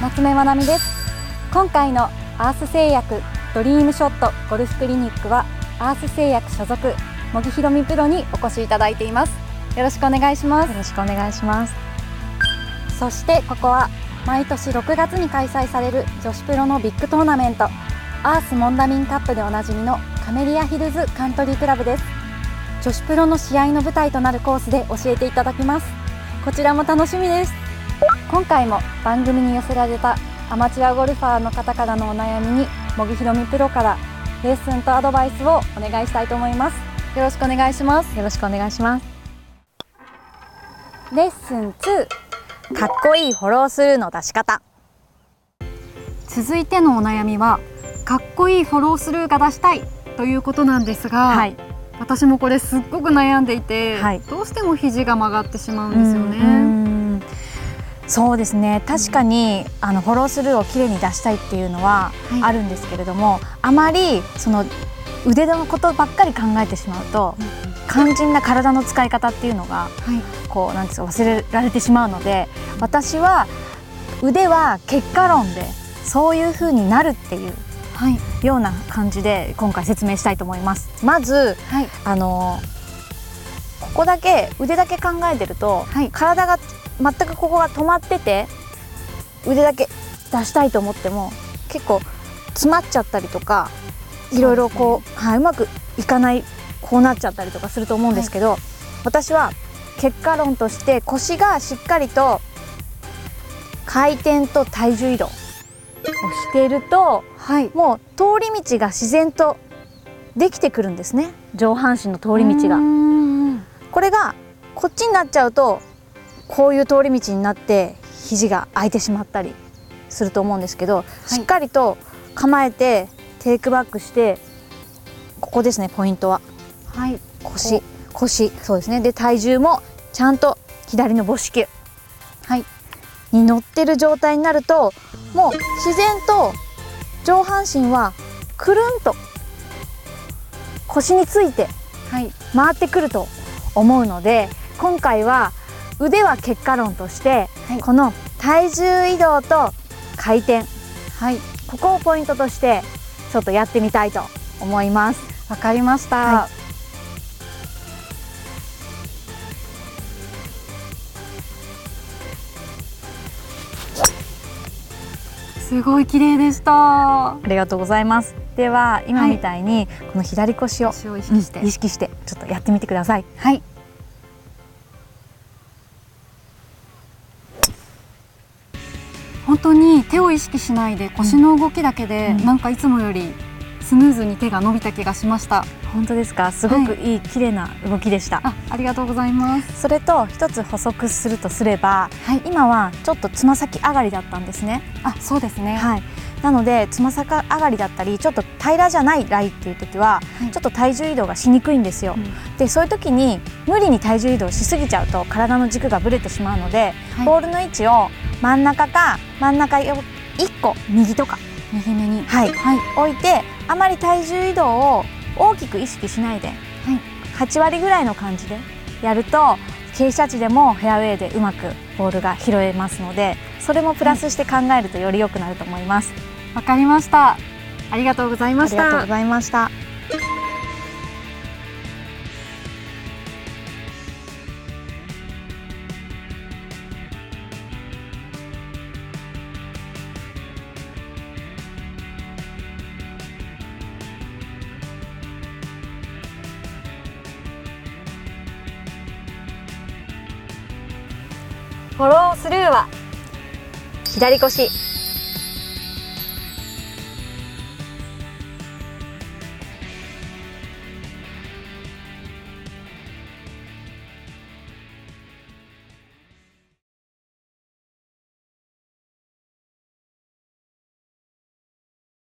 夏目まなみです。今回のアース製薬ドリームショットゴルフクリニックはアース製薬所属茂木ひろみプロにお越しいただいています。よろしくお願いします。よろしくお願いします。そしてここは毎年6月に開催される女子プロのビッグトーナメントアースモンダミンカップでおなじみのカメリアヒルズカントリークラブです。女子プロの試合の舞台となるコースで教えていただきます。こちらも楽しみです今回も番組に寄せられたアマチュアゴルファーの方からのお悩みに茂木ひろみプロからレッスンとアドバイスをお願いしたいと思います。よろしくお願いします。よろしくお願いします。レッスン2かっこいいフォロースルーの出し方。続いてのお悩みはかっこいいフォロースルーが出したいということなんですが、はい、私もこれすっごく悩んでいて、はい、どうしても肘が曲がってしまうんですよね。そうですね。確かに、あのフォロースルーをきれいに出したいっていうのはあるんですけれども、はい、あまりその腕のことばっかり考えてしまうと、うん、肝心な体の使い方っていうのが、はい、こうなんですか忘れられてしまうので私は腕は結果論でそういう風になるっていうはい、ような感じで今回説明したいと思います。まず、はい、あのここだけ腕だけ考えてると、はい、体が全くここが止まってて腕だけ出したいと思っても結構詰まっちゃったりとかいろいろこう、ね、はい、うまくいかないこうなっちゃったりとかすると思うんですけど、はい、私は結果論として腰がしっかりと回転と体重移動をしていると、はい、もう通り道が自然とできてくるんですね。上半身の通り道が。これがこっちになっちゃうとこういう通り道になって肘が開いてしまったりすると思うんですけど、はい、しっかりと構えてテイクバックしてここですねポイントは。はい、腰。腰。そうですね。で体重もちゃんと左の母子球、はい、に乗ってる状態になるともう自然と上半身はくるんと腰について回ってくると思うので今回は腕は結果論として、はい、この体重移動と回転、はい、ここをポイントとしてちょっとやってみたいと思います。わかりました、はい。すごい綺麗でした。ありがとうございます。では今みたいにこの左腰を,、意識して、意識してちょっとやってみてください。はい本当に手を意識しないで腰の動きだけで、うん、なんかいつもよりスムーズに手が伸びた気がしました。本当ですか？すごくい。い、綺麗な動きでした。あありがとうございます。それと一つ補足するとすれば、はい、今はちょっとつま先上がりだったんですね。あそうですね。はい。なのでつま先上がりだったりちょっと平らじゃないライっていう時は、はい、ちょっと体重移動がしにくいんですよ、うん、でそういう時に無理に体重移動しすぎちゃうと体の軸がぶれてしまうので、はい、ボールの位置を真ん中か真ん中1個右とか。右目に、はい、はい、置いてあまり体重移動を大きく意識しないで、はい、8割ぐらいの感じでやると傾斜地でもフェアウェイでうまくボールが拾えますのでそれもプラスして考えるとより良くなると思います。わ、はい、かりました。ありがとうございました。ありがとうございましたフォロースルーは左腰